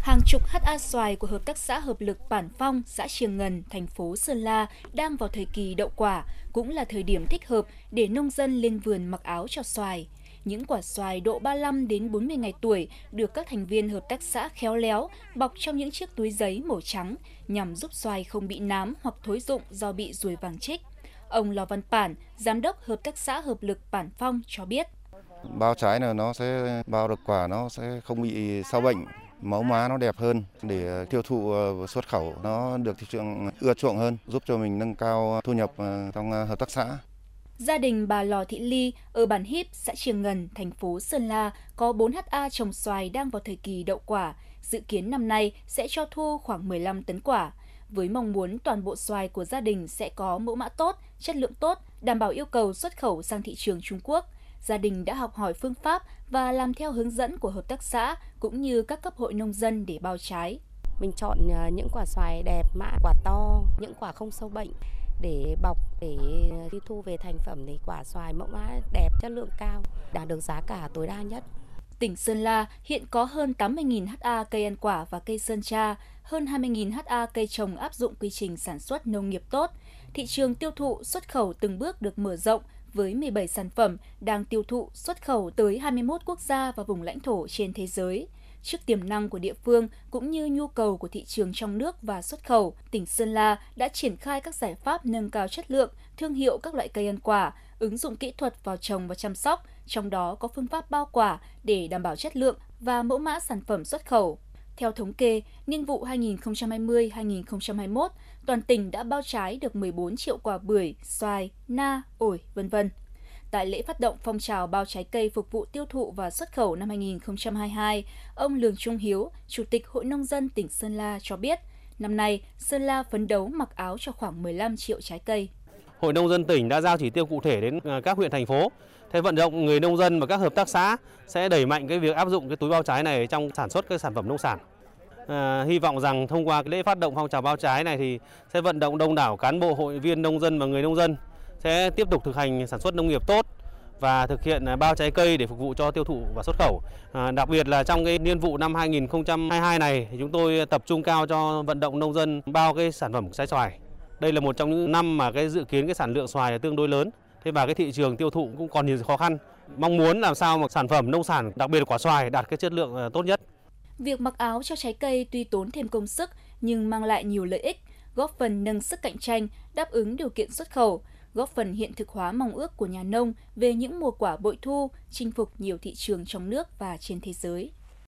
Hàng chục ha xoài của Hợp tác xã Hợp lực Bản Phong, xã Triềng Ngần, thành phố Sơn La đang vào thời kỳ đậu quả, cũng là thời điểm thích hợp để nông dân lên vườn mặc áo cho xoài. Những quả xoài độ 35 đến 40 ngày tuổi được các thành viên hợp tác xã khéo léo bọc trong những chiếc túi giấy màu trắng nhằm giúp xoài không bị nám hoặc thối rụng do bị ruồi vàng chích. Ông Lò Văn Bản, giám đốc hợp tác xã hợp lực Bản Phong cho biết. Bao trái là nó sẽ bao được quả nó sẽ không bị sâu bệnh mẫu má nó đẹp hơn để tiêu thụ ờ, xuất khẩu nó được thị trường ưa chuộng hơn giúp cho mình nâng cao thu nhập ờ, trong ờ, hợp tác xã. Gia đình bà Lò Thị Ly ở bản Híp, xã Triềng Ngần, thành phố Sơn La có 4 ha trồng xoài đang vào thời kỳ đậu quả. Dự kiến năm nay sẽ cho thu khoảng 15 tấn quả. Với mong muốn toàn bộ xoài của gia đình sẽ có mẫu mã tốt, chất lượng tốt, đảm bảo yêu cầu xuất khẩu sang thị trường Trung Quốc – gia đình đã học hỏi phương pháp và làm theo hướng dẫn của hợp tác xã cũng như các cấp hội nông dân để bao trái. Mình chọn ờ, những quả xoài đẹp, mã quả to, những quả không sâu bệnh để bọc để đi thu về thành phẩm thì quả xoài mẫu mã đẹp, chất lượng cao, đạt được giá cả tối đa nhất. Tỉnh Sơn La hiện có hơn 80.000 ha cây ăn quả và cây sơn tra, hơn 20.000 ha cây trồng áp dụng quy trình sản xuất nông nghiệp tốt. Thị trường tiêu thụ xuất khẩu từng bước được mở rộng, với 17 sản phẩm đang tiêu thụ xuất khẩu tới 21 quốc gia và vùng lãnh thổ trên thế giới. Trước tiềm năng của địa phương cũng như nhu cầu của thị trường trong nước và xuất khẩu, tỉnh Sơn La đã triển khai các giải pháp nâng cao chất lượng, thương hiệu các loại cây ăn quả, ứng dụng kỹ thuật vào trồng và chăm sóc, trong đó có phương pháp bao quả để đảm bảo chất lượng và mẫu mã sản phẩm xuất khẩu. Theo thống kê, niên vụ 2020-2021, toàn tỉnh đã bao trái được 14 triệu quả bưởi, xoài, na, ổi, vân vân. Tại lễ phát động phong trào bao trái cây phục vụ tiêu thụ và xuất khẩu năm 2022, ông Lường Trung Hiếu, Chủ tịch Hội Nông dân tỉnh Sơn La cho biết, năm nay Sơn La phấn đấu mặc áo cho khoảng 15 triệu trái cây. Hội Nông dân tỉnh đã giao chỉ tiêu cụ thể đến à, các huyện thành phố. Thế vận động người nông dân và các hợp tác xã sẽ đẩy mạnh cái việc áp dụng cái túi bao trái này trong sản xuất các sản phẩm nông sản. À, hy vọng rằng thông qua cái lễ phát động phong trào bao trái này thì sẽ vận động đông đảo cán bộ hội viên nông dân và người nông dân sẽ tiếp tục thực hành sản xuất nông nghiệp tốt và thực hiện à, bao trái cây để phục vụ cho tiêu thụ và xuất khẩu. À, đặc biệt là trong cái niên vụ năm 2022 này thì chúng tôi tập trung cao cho vận động nông dân bao cái sản phẩm trái xoài. Đây là một trong những năm mà cái dự kiến cái sản lượng xoài là tương đối lớn. Thế và cái thị trường tiêu thụ cũng còn nhiều khó khăn. Mong muốn làm sao mà sản phẩm nông sản, đặc biệt là quả xoài đạt cái chất lượng ờ, tốt nhất. Việc mặc áo cho trái cây tuy tốn thêm công sức nhưng mang lại nhiều lợi ích, góp phần nâng sức cạnh tranh, đáp ứng điều kiện xuất khẩu, góp phần hiện thực hóa mong ước của nhà nông về những mùa quả bội thu, chinh phục nhiều thị trường trong nước và trên thế giới.